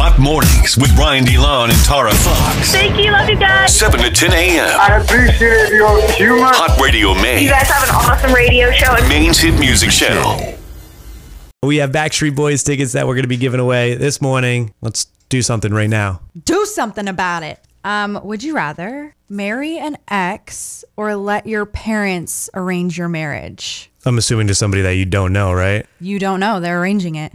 Hot Mornings with Brian DeLon and Tara Fox. Thank you. Love you guys. 7 to 10 a.m. I appreciate your humor. Hot Radio Maine. You guys have an awesome radio show. And Maine's hit music channel. We have Backstreet Boys tickets that we're going to be giving away this morning. Let's do something right now. do something about it. Um, would you rather marry an ex or let your parents arrange your marriage? I'm assuming to somebody that you don't know, right? You don't know; they're arranging it.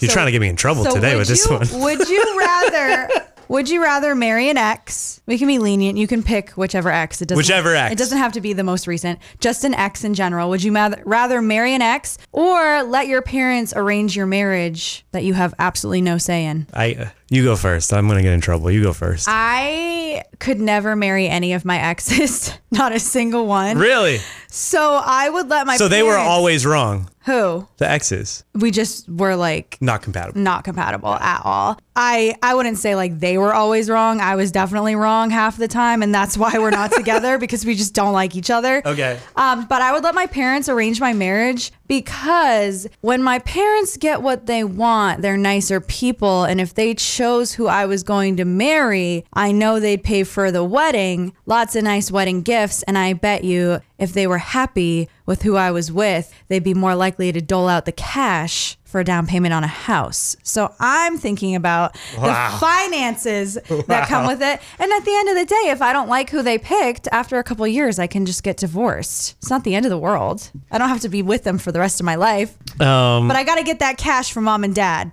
You're So- trying to get me in trouble So today with this one. would you rather? Would you rather marry an ex? We can be lenient. You can pick whichever ex. It doesn't, Whichever ex. It doesn't have to be the most recent. Just an ex in general. Would you rather marry an ex or let your parents arrange your marriage that you have absolutely no say in? I, uh, you go first. I'm going to get in trouble. You go first. I could never marry any of my exes, not a single one. really? So I would let my So they were parents- always wrong. who The exes, we just were like not compatible. not compatible at all. I I wouldn't say like they were always wrong. I was definitely wrong half the time, and that's why we're not together because we just don't like each other. Okay. Um, but I would let my parents arrange my marriage because when my parents get what they want, they're nicer people, and if they chose who I was going to marry, I know they'd pay for the wedding, lots of nice wedding gifts, and I bet you if they were happy with who I was with, they'd be more likely to dole out the cash for a down payment on a house. So I'm thinking about the finances that come with it. And at the end of the day, if I don't like who they picked, after a couple of years, I can just get divorced. It's not the end of the world. I don't have to be with them for the rest of my life. Um, But I got to get that cash from mom and dad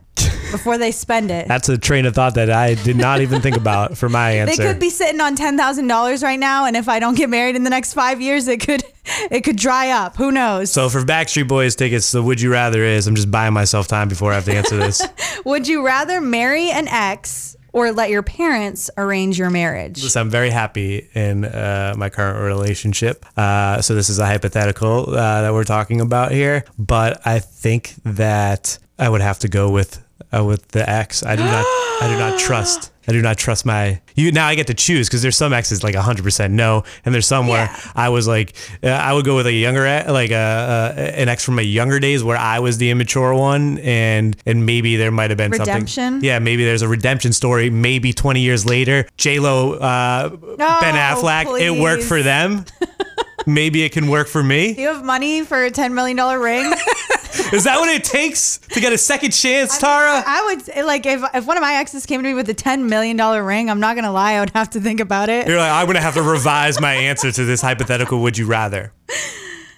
before they spend it. that's a train of thought that I did not even think about for my answer. They could be sitting on ten thousand dollars right now, and if I don't get married in the next five years, it could it could dry up. Who knows? so for Backstreet Boys tickets, the would you rather is I'm just buying myself time before I have to answer this. Would you rather marry an ex or let your parents arrange your marriage? Listen, I'm very happy in uh, my current relationship. Uh, so this is a hypothetical uh, that we're talking about here, but I think that I would have to go with uh, with the ex. I do not. I do not trust. I do not trust my. You now. I get to choose because there's some exes like 100 percent no, and there's some where Yeah. I was like, uh, I would go with a younger, e- like a, uh, an ex from my younger days where I was the immature one, and and maybe there might have been Redemption? something. Yeah, maybe there's a redemption story. Maybe 20 years later, J Lo, uh, Ben Affleck, it worked for them. maybe it can work for me. Do you have money for a ten million dollar ring? Is that what it takes to get a second chance, Tara? I would like if if one of my exes came to me with a ten million dollar ring, I'm not gonna lie, I would have to think about it. You're like, I'm gonna have to revise my answer to this hypothetical. Would you rather?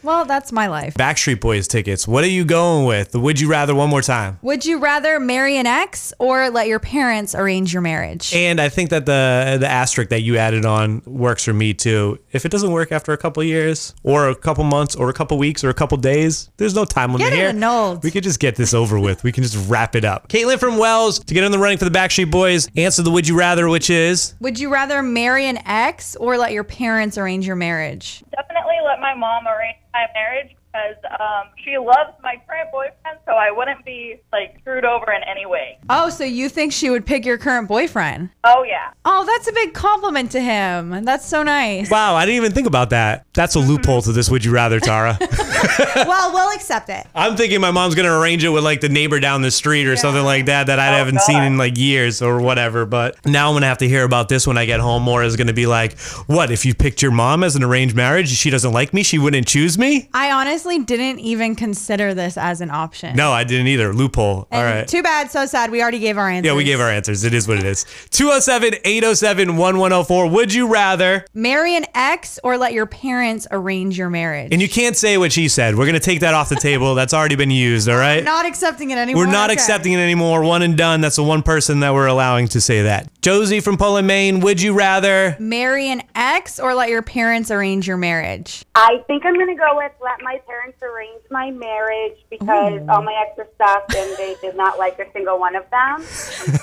Well, that's my life. Backstreet Boys tickets. What are you going with? Would you rather? One more time. Would you rather marry an ex or let your parents arrange your marriage? And I think that the the asterisk that you added on works for me too. If it doesn't work after a couple years, or a couple months, or a couple weeks, or a couple days, there's no time limit Get it here. annulled. We could just get this over with. We can just wrap it up. Caitlin from Wells to get in the running for the Backstreet Boys. Answer the Would you rather, which is Would you rather marry an ex or let your parents arrange your marriage? definitely let my mom arrange my marriage because um, she loves my current boyfriend, so I wouldn't be like screwed over in any way. Oh, so you think she would pick your current boyfriend? Oh yeah. Oh, that's a big compliment to him. That's so nice. wow. I didn't even think about that. That's a loophole to this Would you rather, Tara. well, we'll accept it. I'm thinking my mom's gonna arrange it with like the neighbor down the street or something like that that I Oh, haven't seen in like years or whatever. But now I'm gonna have to hear about this when I get home. More is gonna be like, what if you picked your mom as an arranged marriage? She doesn't like me. She wouldn't choose me. I honestly didn't even consider this as an option. No, I didn't either. Loophole. All And right. Too bad. So sad. We already gave our answers. Yeah, we gave our answers. It is what it is. 207 807 1104. Would you rather? Marry an ex or let your parents arrange your marriage? And you can't say what she said. We're going to take that off the table. That's already been used, all right? not accepting it anymore. We're not Okay. accepting it anymore. One and done. That's the one person that we're allowing to say that. Josie from Poland, Maine. Would you rather? Marry an ex or let your parents arrange your marriage? I think I'm going to go with let my parents arrange my marriage because all my exes sucked and they did not like a single one of them.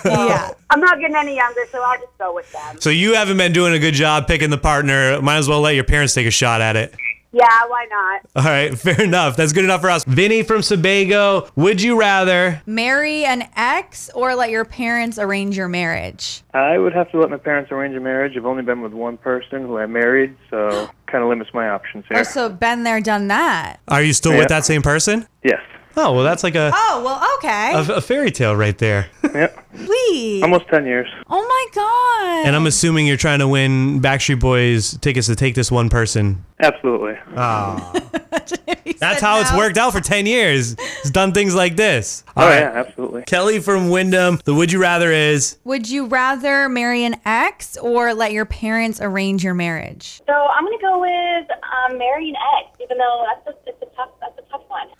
So Yeah. I'm not getting any younger, so I'll just go with them. So you haven't been doing a good job picking the partner. Might as well let your parents take a shot at it. Yeah, why not? All right, fair enough. That's good enough for us. Vinny from Sebago. Would you rather? Marry an ex or let your parents arrange your marriage? I would have to let my parents arrange a marriage. I've only been with one person who I married, so kind of limits my options here. Oh, here. so been there, done that. Are you still Yeah. with that same person? Yes. Oh, well, that's like a, Oh, well, okay. a, a fairy tale right there. Yep. Please Almost 10 years. oh my god. And I'm assuming you're trying to win Backstreet Boys tickets to take this one person. Absolutely. That's how it's worked out for 10 years. It's done things like this. Oh, All right. yeah, absolutely. Kelly from Windham, the would you rather is Would you rather marry an ex or let your parents arrange your marriage? So I'm gonna go with um, marry an ex, even though that's a, it's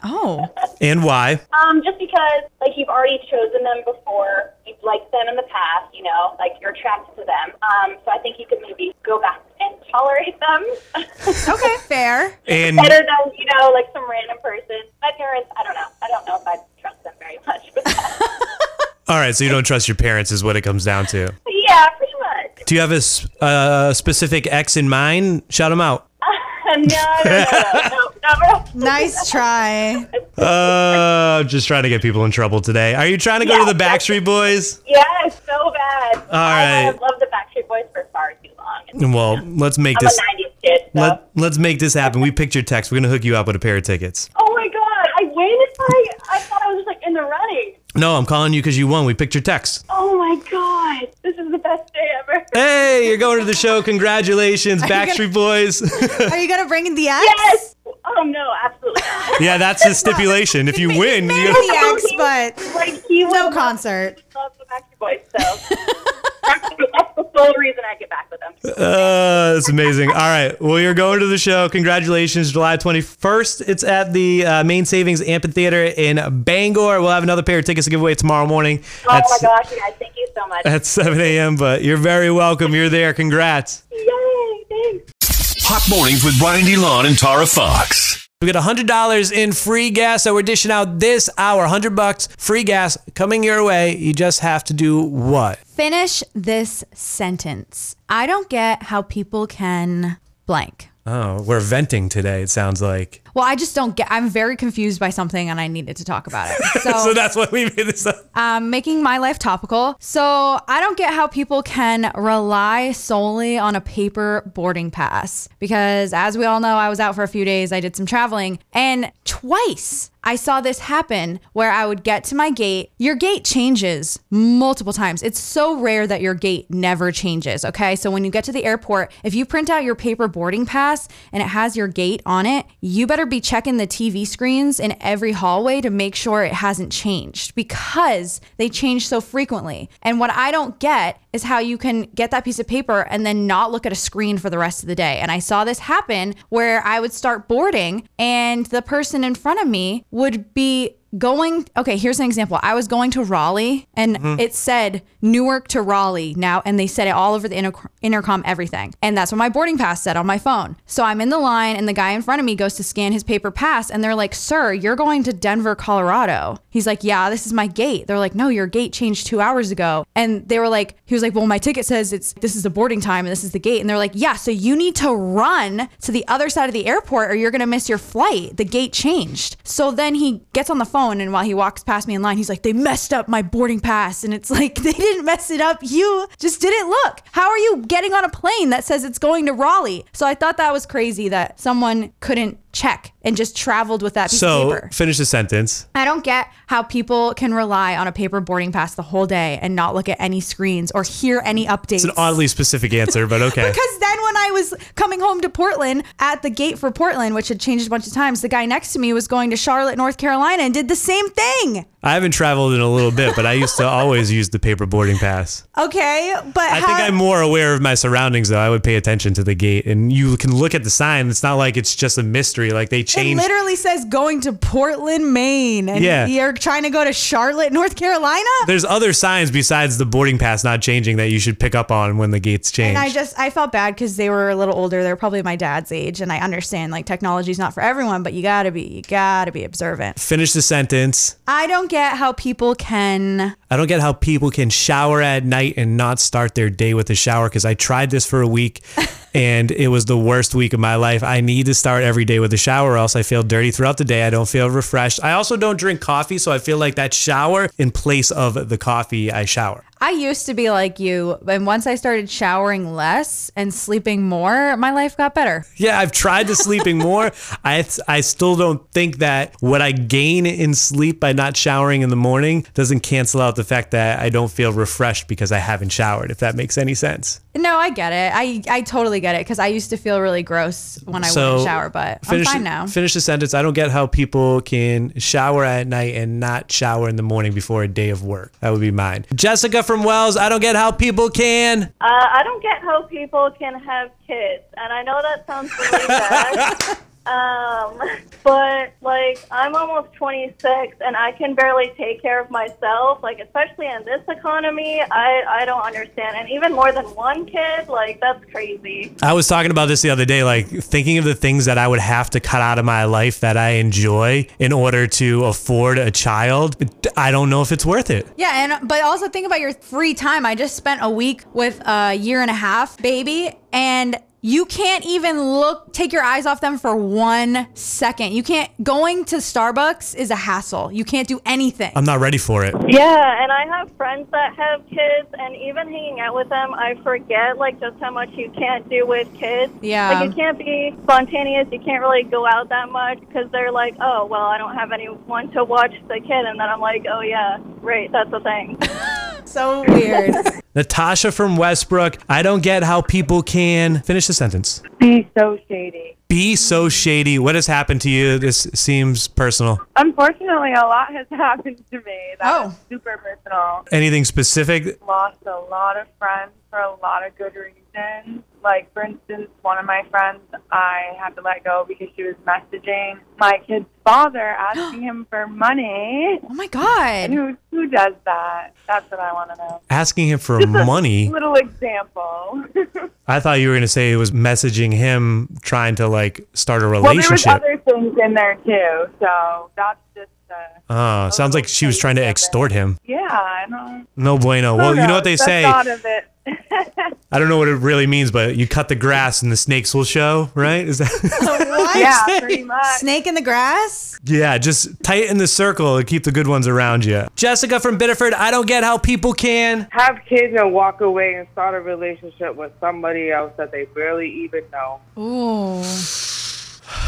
Oh. and why? Um, just because like you've already chosen them before, you've liked them in the past, you know, like you're attracted to them. Um, so I think you could maybe go back and tolerate them Okay, fair. And better than you know, like some random person. My parents, I don't know. I don't know if I trust them very much. All right, so you don't trust your parents is what it comes down to. yeah, pretty much. Do you have a uh, specific ex in mind? Shout them out. no, no, no, no, no. Nice try. Uh, just trying to get people in trouble today. Are you trying to go to the Backstreet Boys? Yes, so bad. All right. I've loved the Backstreet Boys for far too long. Well, let's make I'm this. a '90s kid, so. Let, let's make this happen. We picked your text. We're gonna hook you up with a pair of tickets. oh my god, I win! It's like I thought I was just like in the running. No, I'm calling you because you won. We picked your text. Oh my god, this is the best day ever. Hey, you're going to the show. Congratulations, Backstreet Boys. Are you gonna bring in the ex? Yes. Oh no, absolutely not. yeah, that's the stipulation. If you win, Marry you. the ex, but Like he no concert. love the Backstreet Boys, so that's, that's the sole reason I get back with them. Uh, that's amazing. All right. Well, you're going to the show. Congratulations. July 21st. It's at the uh, Maine Savings Amphitheater in Bangor. We'll have another pair of tickets to give away tomorrow morning Oh at, my gosh, you guys, thank you so much. at 7 a.m. But you're very welcome. You're there. Congrats. Yay, thanks. Hot mornings with Brian DeLon and Tara Fox. We got $100 in free gas that we're dishing out this hour. 100 bucks free gas coming your way. You just have to do what? Finish this sentence. I don't get how people can blank. Oh, we're venting today, it sounds like. Well, I just don't get. I'm very confused by something, and I needed to talk about it. So, So that's why we made this up. um, making my life topical. So I don't get how people can rely solely on a paper boarding pass because, as we all know, I was out for a few days. I did some traveling, and twice I saw this happen where I would get to my gate. Your gate changes multiple times. It's so rare that your gate never changes. Okay. So when you get to the airport, if you print out your paper boarding pass and it has your gate on it, you better be checking the TV screens in every hallway to make sure it hasn't changed because they change so frequently. And what I don't get is how you can get that piece of paper and then not look at a screen for the rest of the day. And I saw this happen where I would start boarding and the person in front of me would be going okay here's an example. I was going to raleigh and mm-hmm. it said newark to raleigh now and they said it all over the inter- intercom everything. And that's what my boarding pass said on my phone. So i'm in the line and the guy in front of me goes to scan his paper pass and they're like sir you're going to denver colorado. He's like yeah this is my gate. They're like no your gate changed two hours ago. And they were like he was like well my ticket says it's this is the boarding time and this is the gate. And they're like yeah so you need to run to the other side of the airport or you're going to miss your flight. The gate changed. So then he gets on the phone and while he walks past me in line he's like they messed up my boarding pass. And it's like they didn't mess it up. You just didn't look. How are you getting on a plane that says it's going to raleigh? So i thought that was crazy that someone couldn't check and just traveled with that piece of So paper finish the sentence. I don't get how people can rely on a paper boarding pass the whole day and not look at any screens or hear any updates. It's an oddly specific answer, but okay. Because then when I was coming home to Portland at the gate for Portland, which had changed a bunch of times, the guy next to me was going to Charlotte, North Carolina and did the same thing. I haven't traveled in a little bit, but I used to always use the paper boarding pass. Okay, but I how, think I'm more aware of my surroundings, though. I would pay attention to the gate, and you can look at the sign. It's not like it's just a mystery. Like they it literally says going to Portland, Maine, and Yeah. you're trying to go to Charlotte, North Carolina. There's other signs besides the boarding pass not changing that you should pick up on when the gates change. And I just I felt bad because they were a little older. They're probably my dad's age, and I understand like technology's not for everyone, but you gotta be you gotta be observant. Finish the sentence. I don't get how people can. I don't get how people can shower at night and not start their day with a shower because I tried this for a week and it was the worst week of my life. I need to start every day with a shower or else I feel dirty throughout the day. I don't feel refreshed. I also don't drink coffee, so I feel like that shower in place of the coffee I shower. I used to be like you, and once I started showering less and sleeping more, my life got better. Yeah, I've tried the sleeping more. I I still don't think that what I gain in sleep by not showering in the morning doesn't cancel out the fact that I don't feel refreshed because I haven't showered. If that makes any sense. No, I get it. I, I totally get it because I used to feel really gross when I So, wouldn't shower, but Finish, I'm fine now. Finish the sentence. I don't get how people can shower at night and not shower in the morning before a day of work. That would be mine. Jessica from Wells. I don't get how people can. Uh, I don't get how people can have kids, and I know that sounds really bad. Um, but like I'm almost 26 and I can barely take care of myself. Like especially in this economy, I I don't understand. And even more than one kid, like that's crazy. I was talking about this the other day, like thinking of the things that I would have to cut out of my life that I enjoy in order to afford a child. I don't know if it's worth it. Yeah, and but also think about your free time. I just spent a week with a year and a half baby, and you can't even look, take your eyes off them for one second. You can't, going to Starbucks is a hassle. You can't do anything. I'm not ready for it. Yeah, and I have friends that have kids, and even hanging out with them, I forget like just how much you can't do with kids. Yeah. like you can't be spontaneous. You can't really go out that much because they're like, oh, well, I don't have anyone to watch the kid, and then I'm like, oh yeah, right, that's the thing. so weird. Natasha from Westbrook. I don't get how people can finish the sentence. Be so shady. Be so shady. What has happened to you? This seems personal. Unfortunately, a lot has happened to me. That Oh. super personal. Anything specific? Lost a lot of friends for a lot of good reasons. Like, for instance, one of my friends I had to let go because she was messaging my kid's father asking him for money. oh my God. Who, who does that? That's what I want to know. Asking him for money. Little example. I thought you were going to say it was messaging him trying to like start a relationship. well, there was other things in there too, so that's just. Uh, Oh, sounds like she was trying to extort him. yeah, I don't. No bueno. Well, you know what they knows? The say. Thought of it. I don't know what it really means, but you cut the grass and the snakes will show, right? Is that? yeah, pretty much. Snake in the grass? yeah, just tighten the circle and keep the good ones around you. Jessica from Biddeford. I don't get how people can. have kids and walk away and start a relationship with somebody else that they barely even know. Ooh.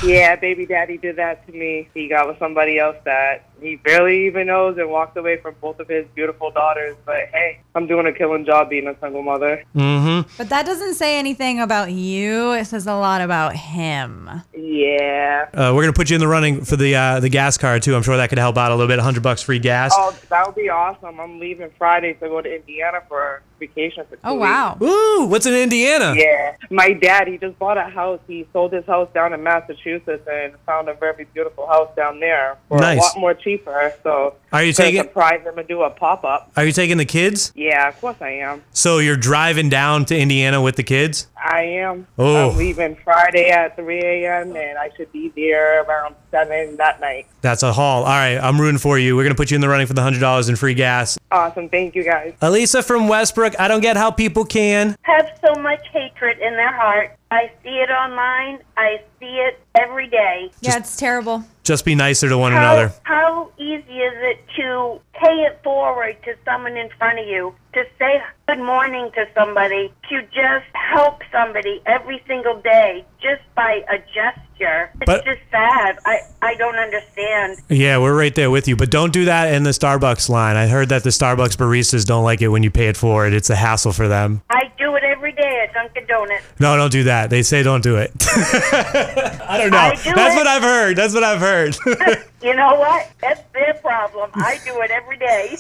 Yeah, baby daddy did that to me. He got with somebody else that he barely even knows and walked away from both of his beautiful daughters. But hey, I'm doing a killing job being a single mother. Mm-hmm. But that doesn't say anything about you. It says a lot about him. Yeah. Uh, we're gonna put you in the running for the uh, the gas card too. I'm sure that could help out a little bit. 100 bucks free gas. Oh, that would be awesome. I'm leaving Friday to go to Indiana for vacation for two Oh, weeks. wow. Ooh, what's in Indiana? Yeah, my dad, he just bought a house. He sold his house down in Massachusetts and found a very beautiful house down there for Nice. a lot more cheaper. So Are you taking- surprise him and do a pop up? Are you taking the kids? Yeah, of course I am. So you're driving down to Indiana with the kids? I am. Oh. I'm leaving Friday at 3 a.m. and I should be there around 7 that night. That's a haul. All right, I'm rooting for you. We're gonna put you in the running for the hundred dollars in free gas. Awesome. Thank you guys. Elisa from Westbrook. I don't get how people can. have so much hatred in their heart. I see it online. I see it every day. Yeah, it's terrible. Just be nicer to one How, another. how easy is it to pay it forward to someone in front of you, to say good morning to somebody, to just help somebody every single day just by a gesture? It's But- just sad. I, I don't understand. Yeah, we're right there with you. But don't do that in the Starbucks line. I heard that the Starbucks baristas don't like it when you pay it forward. It's a hassle for them. I do it every at Dunkin' Donuts. No, don't do that. They say don't do it. I don't know. I do That's it. what I've heard. That's what I've heard. You know what? That's their problem. I do it every day.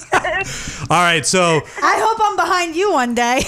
All right, so I hope I'm behind you one day.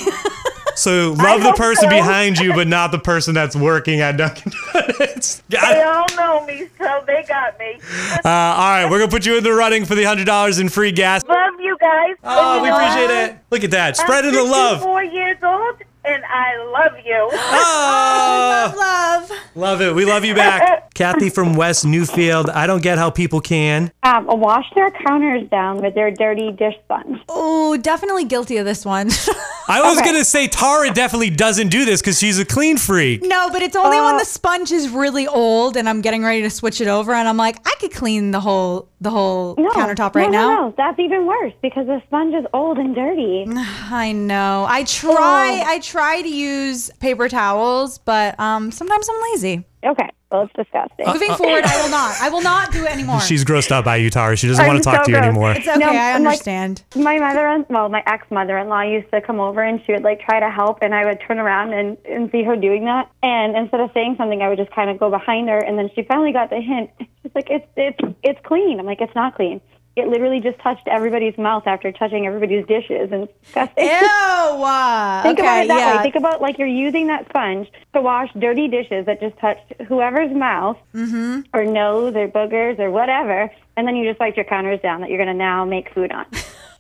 so love the person so. behind you, but not the person that's working at Dunkin' Donuts. they all know me, so they got me. Uh, all right, we're gonna put you in the running for the hundred dollars in free gas. Love you guys. Oh, And we you appreciate it. Look at that, spreading the love. 54 years old, and I love you. Oh, love, love. love it. We love you back. Kathy from West Newfield. I don't get how people can. Um, wash their counters down with their dirty dish sponge. Oh, definitely guilty of this one. I was Okay. gonna say Tara definitely doesn't do this because she's a clean freak. no, but it's only when the sponge is really old and I'm getting ready to switch it over and I'm like, I could clean the whole the whole No, countertop no, right no, now. No, that's even worse because the sponge is old and dirty. I know. I try I try to use paper towels, but um sometimes I'm lazy. Okay, well, it's disgusting. Moving forward, I will not. I will not do it anymore. She's grossed out by you, Tara. She doesn't I'm want to talk so to you gross. anymore. it's okay, No, I I'm like- understand. My mother, well, my ex mother-in-law used to come over and she would like try to help, and I would turn around and, and see her doing that. And instead of saying something, I would just kind of go behind her, and then she finally got the hint. She's like, "It's it's it's clean." I'm like, "It's not clean." It literally just touched everybody's mouth after touching everybody's dishes, and disgusting. Ew. uh, Think okay, about it that yeah. way. Think about like you're using that sponge to wash dirty dishes that just touched whoever's mouth Mm-hmm. or nose or boogers or whatever, and then you just wipe your counters down that you're going to now make food on.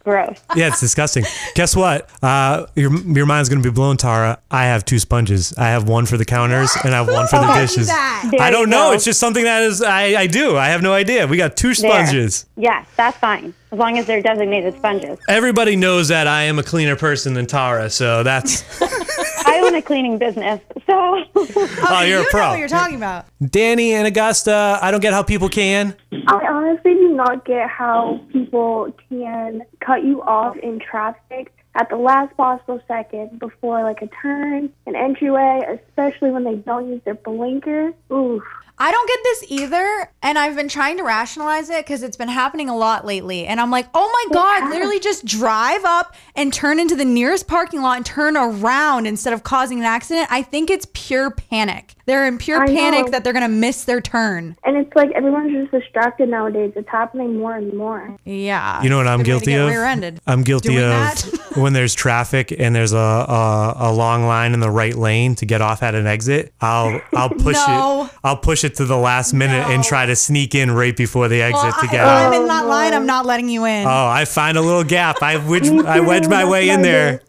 Gross. Yeah, it's disgusting. Guess what? Uh, your your mind's gonna be blown, Tara. I have two sponges. I have one for the counters and I have one for the dishes. I don't know. It's just something that is I, I do. I have no idea. We got two sponges. Yes, that's fine. As long as they're designated sponges. Everybody knows that I am a cleaner person than Tara, so that's I own a cleaning business, so oh, oh you're you a know pro. what you're talking about. Danny and Augusta, I don't get how people can. I honestly do not get how people can cut you off in traffic at the last possible second before like a turn, an entryway, especially when they don't use their blinker. Oof. I don't get this either, and I've been trying to rationalize it because it's been happening a lot lately. And I'm like, oh my god, literally just drive up and turn into the nearest parking lot and turn around instead of causing an accident. I think it's pure panic. They're in pure I panic know. that they're gonna miss their turn. And it's like everyone's just distracted nowadays. It's happening more and more. Yeah. You know what I'm Good way to guilty of? Rear-ended. I'm guilty Doing of that. when there's traffic and there's a, a a long line in the right lane to get off at an exit. I'll I'll push No. it. I'll push it to the last minute and try to sneak in right before the exit Well, to I- get if out. I'm in that line, I'm not letting you in. Oh, I find a little gap. I wedge, I wedge my way in there.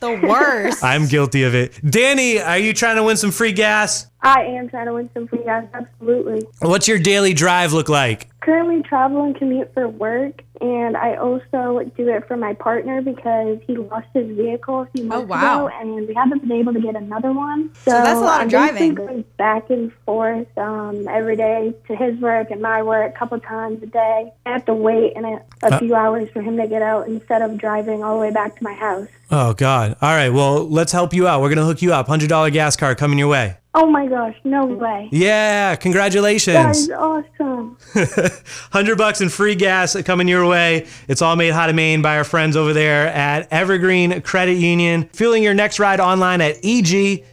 the worst. I'm guilty of it. Danny, are you trying to win some free gas? I am trying to win some free gas, absolutely. What's your daily drive look like? Currently travel and commute for work, and I also do it for my partner because he lost his vehicle a few months wow. ago, and we haven't been able to get another one. So, that's a lot of I'm driving. Going back and forth um, every day to his work and my work a couple times a day. I have to wait in a, a Uh. few hours for him to get out instead of driving all the way back to my house. Oh God. All right. Well, let's help you out. We're gonna hook you up. Hundred dollar gas card coming your way. Oh my gosh, no way. Yeah. Congratulations. is awesome. 100 bucks in free gas coming your way. It's all made hot in Maine by our friends over there at Evergreen Credit Union. Fueling your next ride online at egcu.org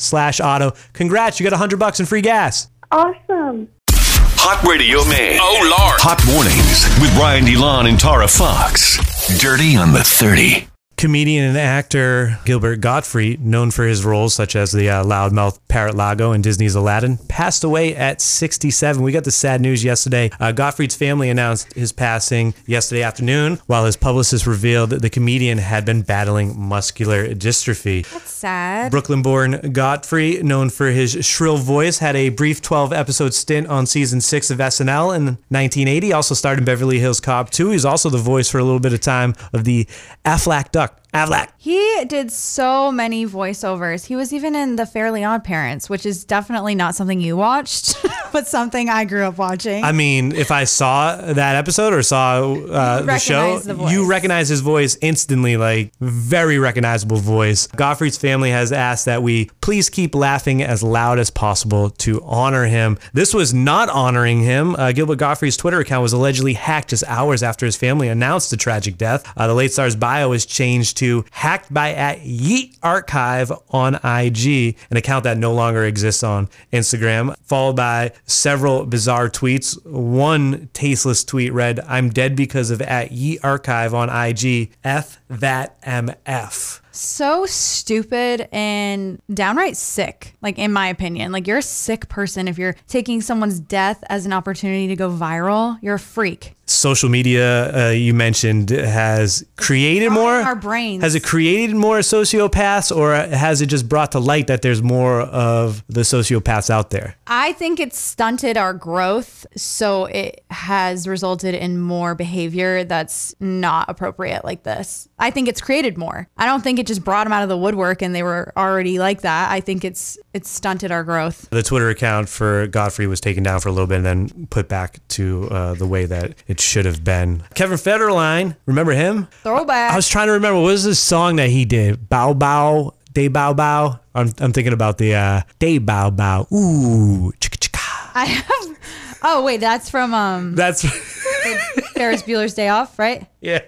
slash auto. Congrats, you got 100 bucks in free gas. Awesome. Hot Radio Maine. Oh, Lord. Hot Mornings with Brian DeLon and Tara Fox. Dirty on the 30. Comedian and actor Gilbert Gottfried, known for his roles such as the uh, loudmouth Parrot Iago in Disney's Aladdin, passed away at 67. We got the sad news yesterday. Uh, Gottfried's family announced his passing yesterday afternoon, while his publicist revealed that the comedian had been battling muscular dystrophy. That's sad. Brooklyn born Gottfried, known for his shrill voice, had a brief 12 episode stint on season 6 of SNL in 1980. Also starred in Beverly Hills Cop 2. He's also the voice for a little bit of time of the Aflac Duck luck. Aflac. He did so many voiceovers. He was even in The Fairly Odd Parents, which is definitely not something you watched, but something I grew up watching. I mean, if I saw that episode or saw uh, the show, the you recognize his voice instantly, like very recognizable voice. Gottfried's family has asked that we please keep laughing as loud as possible to honor him. This was not honoring him. Uh, Gilbert Gottfried's Twitter account was allegedly hacked just hours after his family announced the tragic death. Uh, the late star's bio was changed to hacked by at Yeet Archive on IG, an account that no longer exists on Instagram, followed by several bizarre tweets. One tasteless tweet read, I'm dead because of at Yeet Archive on IG. F that MF. So stupid and downright sick, like in my opinion. Like you're a sick person if you're taking someone's death as an opportunity to go viral. You're a freak. Social media, uh, you mentioned, has created more. our brains. Has it created more sociopaths, or has it just brought to light that there's more of the sociopaths out there? I think it's stunted our growth, so it has resulted in more behavior that's not appropriate like this. I think it's created more. I don't think it just brought them out of the woodwork and they were already like that. I think it's it's stunted our growth. The Twitter account for Gottfried was taken down for a little bit and then put back to uh, the way that it should have been. Kevin Federline, remember him? Throwback. I was trying to remember what was this song that he did? Bow Bow, Day Bow Bow. I'm, I'm thinking about the uh, Day Bow Bow. Ooh, chicka chicka. I have Oh wait, that's from um That's Ferris Bueller's Day Off, right? yeah.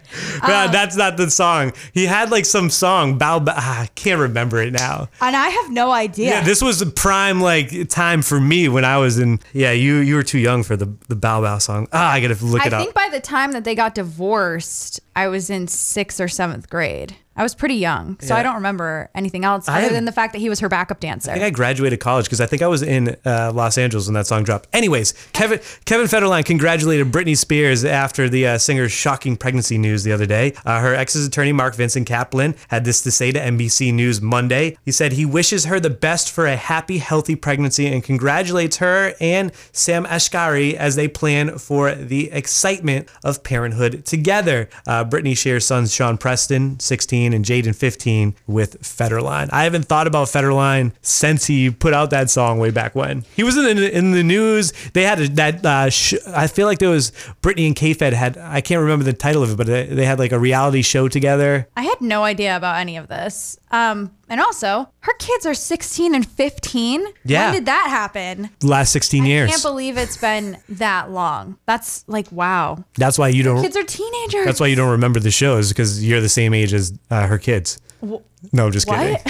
Nah, that's not the song. He had like some song. Bow Bow. Ah, I can't remember it now. And I have no idea. Yeah, this was a prime like time for me when I was in. Yeah, you you were too young for the the Bow Bow song. Ah, I gotta look I it up. I think by the time that they got divorced, I was in sixth or seventh grade. I was pretty young, so Yeah. I don't remember anything else other had- than the fact that he was her backup dancer. I think I graduated college because I think I was in uh, Los Angeles when that song dropped. Anyways, Kevin Kevin Federline congratulated Britney Spears after the uh, singer's shocking pregnancy news the other day. Uh, her ex's attorney Mark Vincent Kaplan had this to say to NBC News Monday. He said he wishes her the best for a happy, healthy pregnancy and congratulates her and Sam Asghari as they plan for the excitement of parenthood together. Uh, Britney shares sons Sean Preston, 16, and Jaden, 15, with Federline. I haven't thought about Federline since he put out that song way back when. He was in the, in the news. They had that. Uh, sh- I feel like there was Britney and K-Fed had. I can't remember the title of it, but they had like a reality show together. I had no idea about any of this. Um, and also, her kids are 16 and 15. Yeah. When did that happen? Last 16 I years. I can't believe it's been that long. That's like wow. That's why you don't. Kids are teenagers. That's why you don't remember the shows because you're the same age as uh, her kids. Wh- No, just kidding.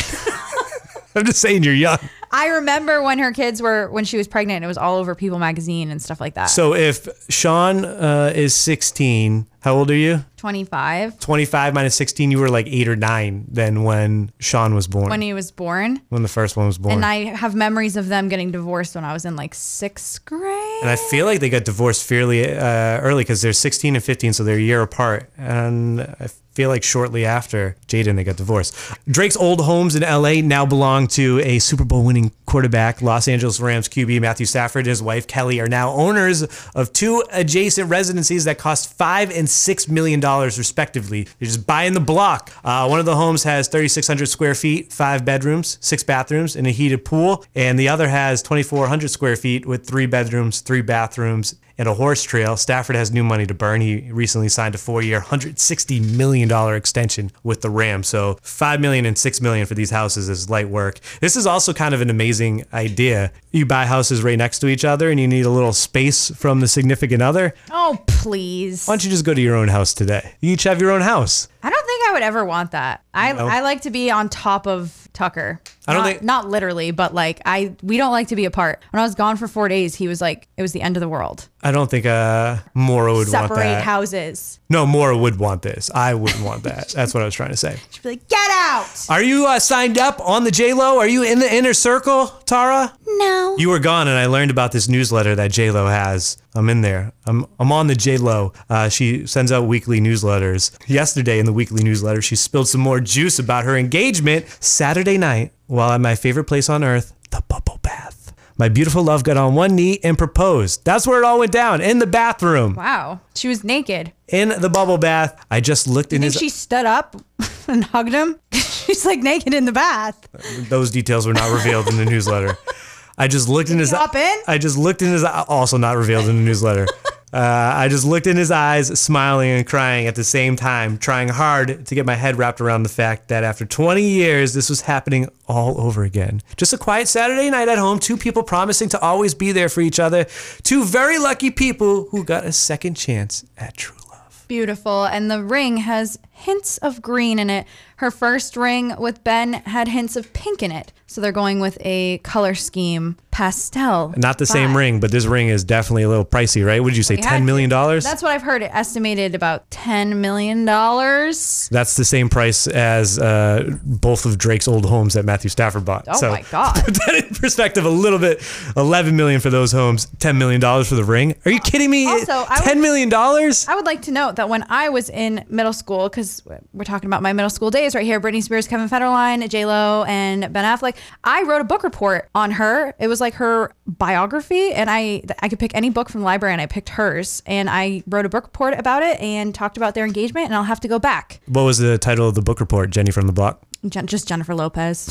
I'm just saying you're young. I remember when her kids were when she was pregnant. It was all over People magazine and stuff like that. So if Sean uh, is 16, how old are you? 25 25 minus 16, you were like eight or nine then when Sean was born. when he was born. when the first one was born. And I have memories of them getting divorced when I was in like sixth grade. And I feel like they got divorced fairly uh, early because they're 16 and 15, so they're a year apart. And I feel like shortly after Jaden, they got divorced. Drake's old homes in LA now belong to a Super Bowl winning quarterback. Los Angeles Rams QB Matthew Stafford and his wife Kelly are now owners of two adjacent residencies that cost five and six million dollars respectively. They're just buying the block. Uh, one of the homes has 3,600 square feet, five bedrooms, six bathrooms, and a heated pool, and the other has 2,400 square feet with three bedrooms, three bathrooms, and a horse trail. Stafford has new money to burn. He recently signed a four-year, $160 million extension with the Rams. So $5 million and $6 million for these houses is light work. This is also kind of an amazing idea. You buy houses right next to each other and you need a little space from the significant other. Oh, please. Why don't you just go to your own house today? You each have your own house. I don't think I would ever want that. I No? I like to be on top of Tucker. I don't not, think- not literally, but like I we don't like to be apart. When I was gone for 4 days, he was like it was the end of the world. I don't think uh, Mora would want Separate that. houses. No, Mora would want this. I wouldn't want that. That's what I was trying to say. She'd be like, "Get out." Are you uh, signed up on the J Lo? Are you in the inner circle, Tara? No. You were gone, and I learned about this newsletter that J Lo has. I'm in there. I'm I'm on the J Lo. Uh, she sends out weekly newsletters. Yesterday in the weekly newsletter, she spilled some more juice about her engagement Saturday night while at my favorite place on earth, the bubble bath. My beautiful love got on one knee and proposed. That's where it all went down in the bathroom. Wow. She was naked. In the bubble bath, I just looked in think his. she stood up and hugged him? She's like naked in the bath. Those details were not revealed in the newsletter. I just looked in his. hop in? I just looked in his. Also not revealed in the newsletter. Uh, I just looked in his eyes, smiling and crying at the same time, trying hard to get my head wrapped around the fact that after 20 years, this was happening all over again. Just a quiet Saturday night at home, two people promising to always be there for each other, two very lucky people who got a second chance at true love. Beautiful. And the ring has hints of green in it. Her first ring with Ben had hints of pink in it. So they're going with a color scheme pastel. Not the same ring, but this ring is definitely a little pricey, right? What did you say, ten million dollars? That's what I've heard. It estimated about ten million dollars. That's the same price as uh, both of Drake's old homes that Matthew Stafford bought. Oh so my god! put that in perspective a little bit. Eleven million for those homes, ten million dollars for the ring. Are you kidding me? Also, I would- million dollars? I would like to note that when I was in middle school, because we're talking about my middle school days right here, Britney Spears, Kevin Federline, J Lo, and Ben Affleck. I wrote a book report on her. It was like her biography, and I I could pick any book from the library, and I picked hers, and I wrote a book report about it and talked about their engagement. And I'll have to go back. What was the title of the book report? Jenny from the Block. Jen, just Jennifer Lopez,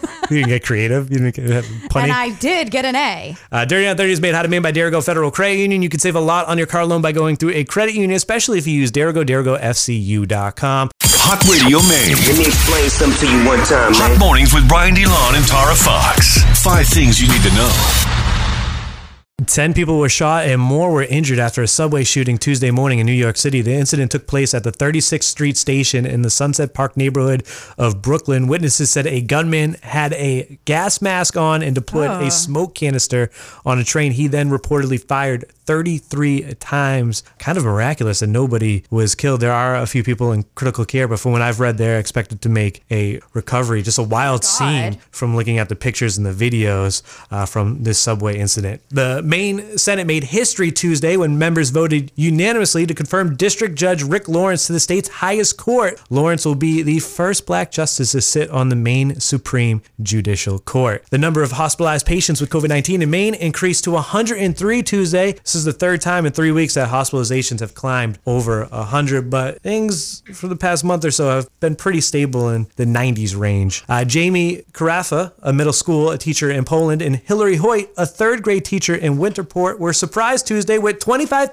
You didn't get creative. You didn't get punny. and I did get an A. Uh, Dirty on 30 is made how to made by Dirigo Federal Credit Union. You can save a lot on your car loan by going through a credit union, especially if you use Derigo, DirigoFCU.com. Hot Radio Maine. Let me explain something to you one time, Hot man. mornings with Brian DeLon and Tara Fox. Five things you need to know. 10 people were shot and more were injured after a subway shooting Tuesday morning in New York City. The incident took place at the 36th Street station in the Sunset Park neighborhood of Brooklyn. Witnesses said a gunman had a gas mask on and deployed Oh. a smoke canister on a train. He then reportedly fired 33 times. Kind of miraculous that nobody was killed. There are a few people in critical care, but from what I've read, they're expected to make a recovery. Just a wild scene from looking at the pictures and the videos uh, from this subway incident. The Maine Senate made history Tuesday when members voted unanimously to confirm District Judge Rick Lawrence to the state's highest court. Lawrence will be the first black justice to sit on the Maine Supreme Judicial Court. The number of hospitalized patients with COVID 19 in Maine increased to 103 Tuesday. This is the third time in three weeks that hospitalizations have climbed over 100, but things for the past month or so have been pretty stable in the 90s range. Uh, Jamie Carafa, a middle school teacher in Poland, and Hillary Hoyt, a third grade teacher in Winterport, were surprised Tuesday with $25,000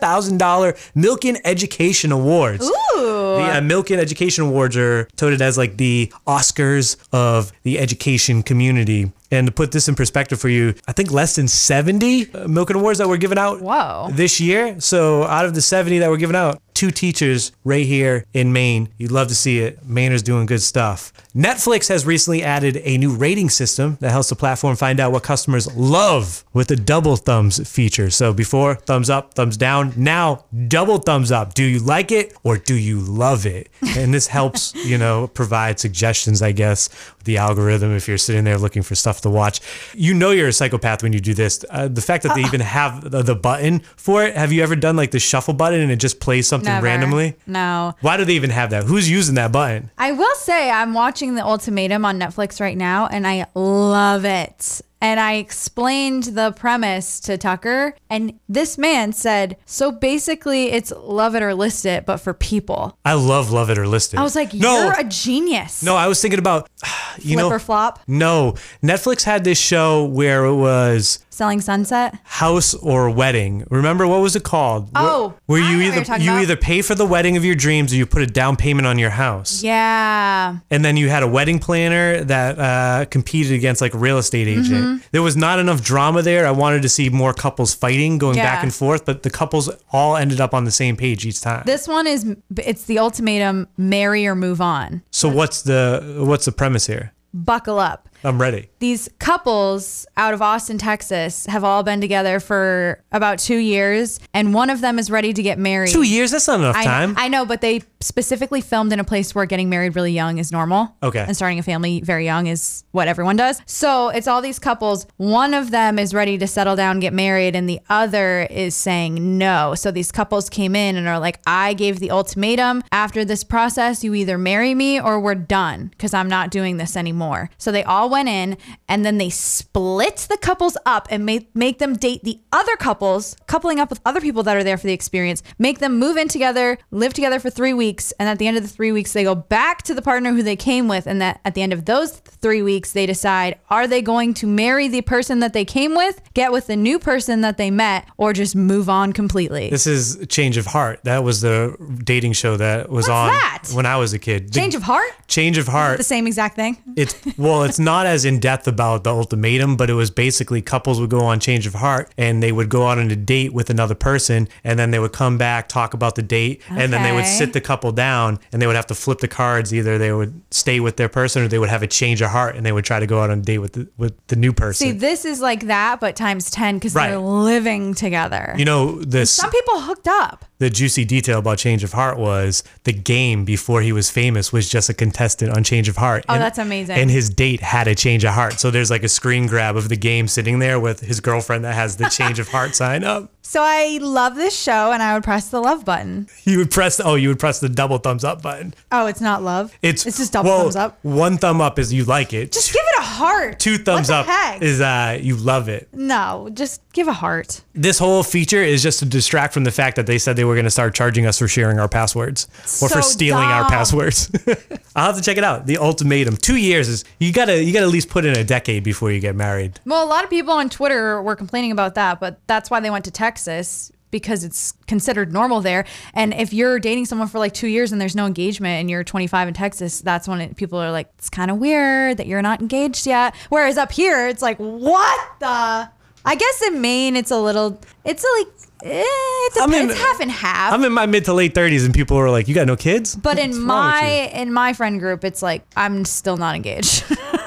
Milken Education Awards. Ooh. The uh, Milken Education Awards are touted as like the Oscars of the education community. And to put this in perspective for you, I think less than 70 uh, Milken Awards that were given out Whoa. this year. So out of the 70 that were given out, two teachers right here in Maine. You'd love to see it. Mainers doing good stuff. Netflix has recently added a new rating system that helps the platform find out what customers love with the double thumbs feature. So before thumbs up, thumbs down, now double thumbs up. Do you like it or do you love it? And this helps, you know, provide suggestions, I guess, with the algorithm if you're sitting there looking for stuff to watch. You know you're a psychopath when you do this. Uh, the fact that they even have the, the button for it. Have you ever done like the shuffle button and it just plays something Never. randomly? No. Why do they even have that? Who's using that button? I will say I'm watching The Ultimatum on Netflix right now and I love it. And I explained the premise to Tucker, and this man said, So basically, it's love it or list it, but for people. I love Love It or List It. I was like, no, You're a genius. no. I was thinking about you Flip know or flop? No, Netflix had this show where it was Selling Sunset? House or Wedding. Remember what was it called? Where- Oh, where, know you either you about. either pay for the wedding of your dreams or you put a down payment on your house. Yeah. And then you had a wedding planner that uh, competed against like a real estate agent. Mhm. There was not enough drama there. I wanted to see more couples fighting, going back and forth, but the couples all ended up on the same page each time. This one is, it's the ultimatum marry or move on. so what's the what's the premise here? Buckle up. I'm ready. these couples out of Austin, Texas have all been together for about two years, and one of them is ready to get married. Two years? That's not enough I, time. I know, but they specifically filmed in a place where getting married really young is normal. Okay. And starting a family very young is what everyone does. So it's all these couples. One of them is ready to settle down, get married, and the other is saying no. So these couples came in and are like, I gave the ultimatum. After this process, you either marry me or we're done because I'm not doing this anymore. So they all went in and then they split the couples up and make, make them date the other couples, coupling up with other people that are there for the experience, make them move in together, live together for three weeks. And at the end of the three weeks, they go back to the partner who they came with. And that at the end of those three weeks, they decide are they going to marry the person that they came with, get with the new person that they met, or just move on completely? This is Change of Heart. That was the dating show that was on that? when I was a kid. The Change of heart? Change of Heart. The same exact thing? It's well, it's not not as in depth about the ultimatum, but it was basically couples would go on change of heart and they would go out on a date with another person and then they would come back, talk about the date, and then they would sit the couple down and they would have to flip the cards. Either they would stay with their person or they would have a change of heart and they would try to go out on a date with the, with the new person. See, this is like that, but times 10 because Right. they're living together. you know, this Some people hooked up. the juicy detail about Change of Heart was the game before he was famous was just a contestant on Change of Heart. Oh, that's amazing. And his date had a change of heart. So there's like a screen grab of the game sitting there with his girlfriend that has the change of heart sign up. So I love this show and I would press the love button. You would press oh, you would press the double thumbs up button. Oh, it's not love. It's it's just double well, thumbs up. One thumb up is you like it. Just give heart. Two thumbs up heck? is uh you love it. No, just give a heart. This whole feature is just to distract from the fact that they said they were going to start charging us for sharing our passwords or So for stealing our passwords. I'll have to check it out. The ultimatum. Two years is you gotta you gotta at least put in a decade before you get married. Well, a lot of people on Twitter were complaining about that, but that's why they went to Texas because it's considered normal there. And if you're dating someone for like two years and there's no engagement and you're 25 in Texas, that's when it, people are like, it's kind of weird that you're not engaged yet. Whereas up here, it's like, what the? I guess in Maine, it's a little, it's a, like, eh, it's, a, I'm in- it's half and half. I'm in my mid to late thirties and people are like, You got no kids? but in What's you? my in my friend group, it's like I'm still not engaged.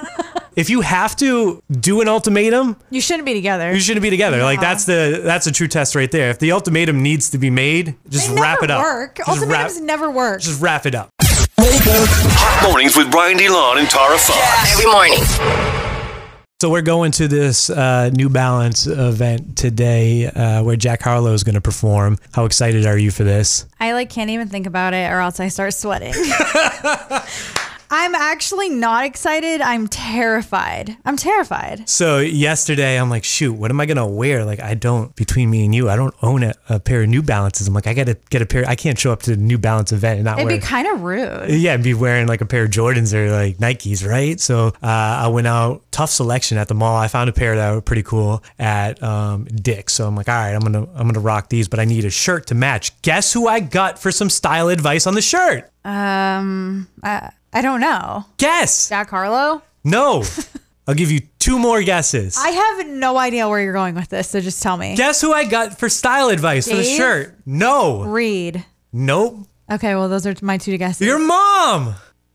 if you have to do an ultimatum, you shouldn't be together. you shouldn't be together. Like that's the that's a true test right there. If the ultimatum needs to be made, just They wrap it up. Work. Just wrap, Ultimatums never work. just wrap it up. Hot mornings with Brian DeLon and Tara Fox. Every morning. So we're going to this uh, New Balance event today, uh, where Jack Harlow is going to perform. How excited are you for this? I like can't even think about it or else I start sweating. I'm actually not excited. I'm terrified. I'm terrified. So yesterday, I'm like, shoot, what am I gonna wear? Like, I don't. Between me and you, I don't own a, a pair of New Balances. I'm like, I gotta get a pair. I can't show up to the New Balance event and not It'd wear. be kind of rude. yeah, and be wearing like a pair of Jordans or like Nikes, right? So uh, I went out, tough selection at the mall. I found a pair that were pretty cool at um, Dick's. So I'm like, all right, I'm gonna I'm gonna rock these, but I need a shirt to match. Guess who I got for some style advice on the shirt? Um, I, I don't know. Guess. Jack Harlow? No. I'll give you two more guesses. I have no idea where you're going with this, so just tell me. Guess who I got for style advice for the shirt? No. Read. Nope. Okay, well, those are my two guesses. Your mom.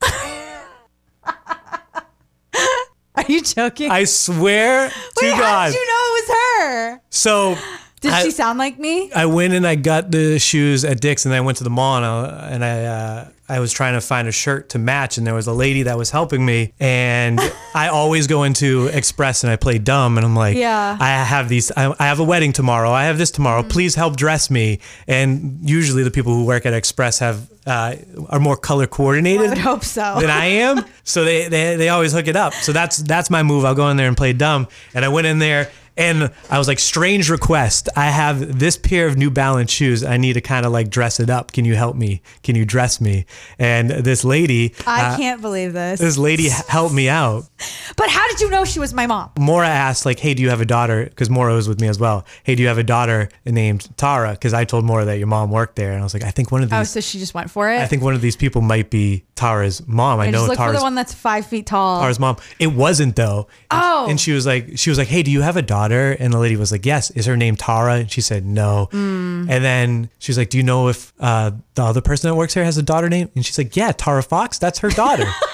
Are you joking? I swear to Wait, how God. did you know it was her? so Did I- she sound like me? I went and I got the shoes at Dick's, and then I went to the mall and I, and I, uh, I was trying to find a shirt to match, and there was a lady that was helping me, and I always go into Express and I play dumb, and I'm like, Yeah. I have these, I, I have a wedding tomorrow, I have this tomorrow, Mm. please help dress me, and usually the people who work at Express have uh, are more color coordinated I would hope so. than I am. So they, they they always hook it up. So that's that's my move. I'll go in there and play dumb. And I went in there and I was like, strange request. I have this pair of New Balance shoes. I need to kind of like dress it up. Can you help me? Can you dress me? And this lady, I uh, can't believe this. this lady helped me out. But how did you know she was my mom? Mora asked, like, hey, do you have a daughter? Because Mora was with me as well. Hey, do you have a daughter named Tara? Because I told Mora that your mom worked there. And I was like, I think one of these, Oh, so she just went for it? I think one of these people might be Tara's mom. I I know just look for Tara's the one that's five feet tall. Tara's mom. It wasn't though. And, Oh. And she was like, she was like, hey, do you have a daughter? And the lady was like, yes. Is her name Tara? And she said no. Mm. And then she was like, do you know if uh, the other person that works here has a daughter name? And she's like, yeah, Tara Fox. That's her daughter.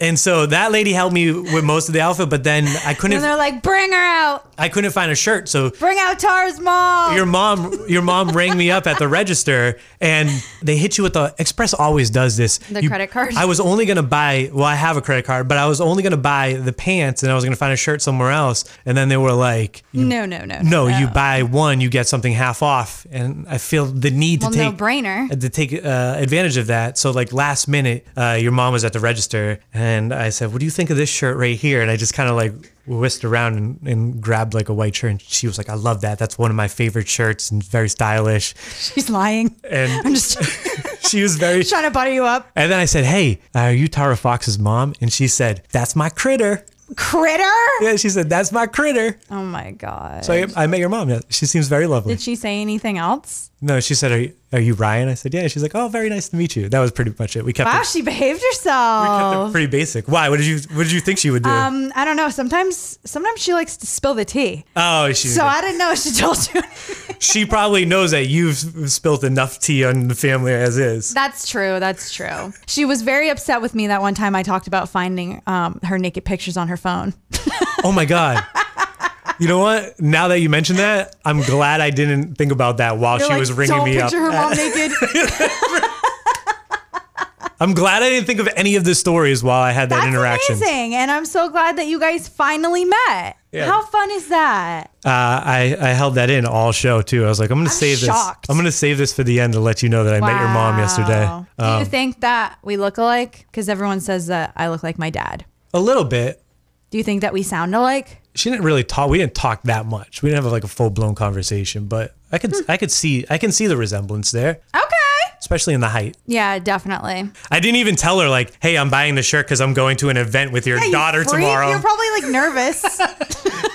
and so that lady helped me with most of the outfit, but then I couldn't, And they're like, bring her out. I couldn't find a shirt. So Bring out Tara's mom. your mom your mom rang me up at the register and they hit you with the express always does this The You- credit card? i was only gonna buy well i have a credit card but i was only gonna buy the pants and i was gonna find a shirt somewhere else and then they were like no, no, no. no, you buy one you get something half off and i feel the need Well, to take no brainer. to take uh, advantage of that. So like last minute, uh, your mom was at the register, and I said, "What do you think of this shirt right here?" And I just kind of like whisked around and, and grabbed like a white shirt, and she was like, "I love that. That's one of my favorite shirts and very stylish." She's lying. And I'm just she was very. trying to butter you up. And then I said, "Hey, are you Tara Fox's mom?" And she said, "That's my critter." Critter? Yeah, she said, "That's my critter." Oh my God. So I, I met your mom. She seems very lovely. Did she say anything else? No, she said, "Are you, Are you Ryan? I said, Yeah. She's like, Oh, very nice to meet you. That was pretty much it. We kept Wow, it she behaved herself. We kept it pretty basic. Why? What did you What did you think she would do? Um, I don't know. Sometimes, sometimes she likes to spill the tea. oh, she So I didn't know if she told you. She probably knows that you've spilt enough tea on the family as is. That's true. That's true. She was very upset with me that one time I talked about finding um, her naked pictures on her phone. Oh my god. You know what? Now that you mention that, I'm glad I didn't think about that while You're she like, was ringing me up. Don't picture her mom naked. I'm glad I didn't think of any of the stories while I had that interaction. That's interaction. amazing, and I'm so glad that you guys finally met. Yeah. How fun is that? Uh, I I held that in all show too. I was like, I'm gonna save shocked. this. I'm gonna save this for the end to let you know that I met your mom yesterday. Wow. Do Um, you think that we look alike? Because everyone says that I look like my dad. a little bit. Do you think that we sound alike? She didn't really talk. We didn't talk that much. We didn't have like a full blown conversation, but I could I could see I can see the resemblance there, Okay. Especially in the height. Yeah, definitely. I didn't even tell her like, hey, I'm buying the shirt because I'm going to an event with your Yeah, daughter freak. tomorrow. You're probably like nervous.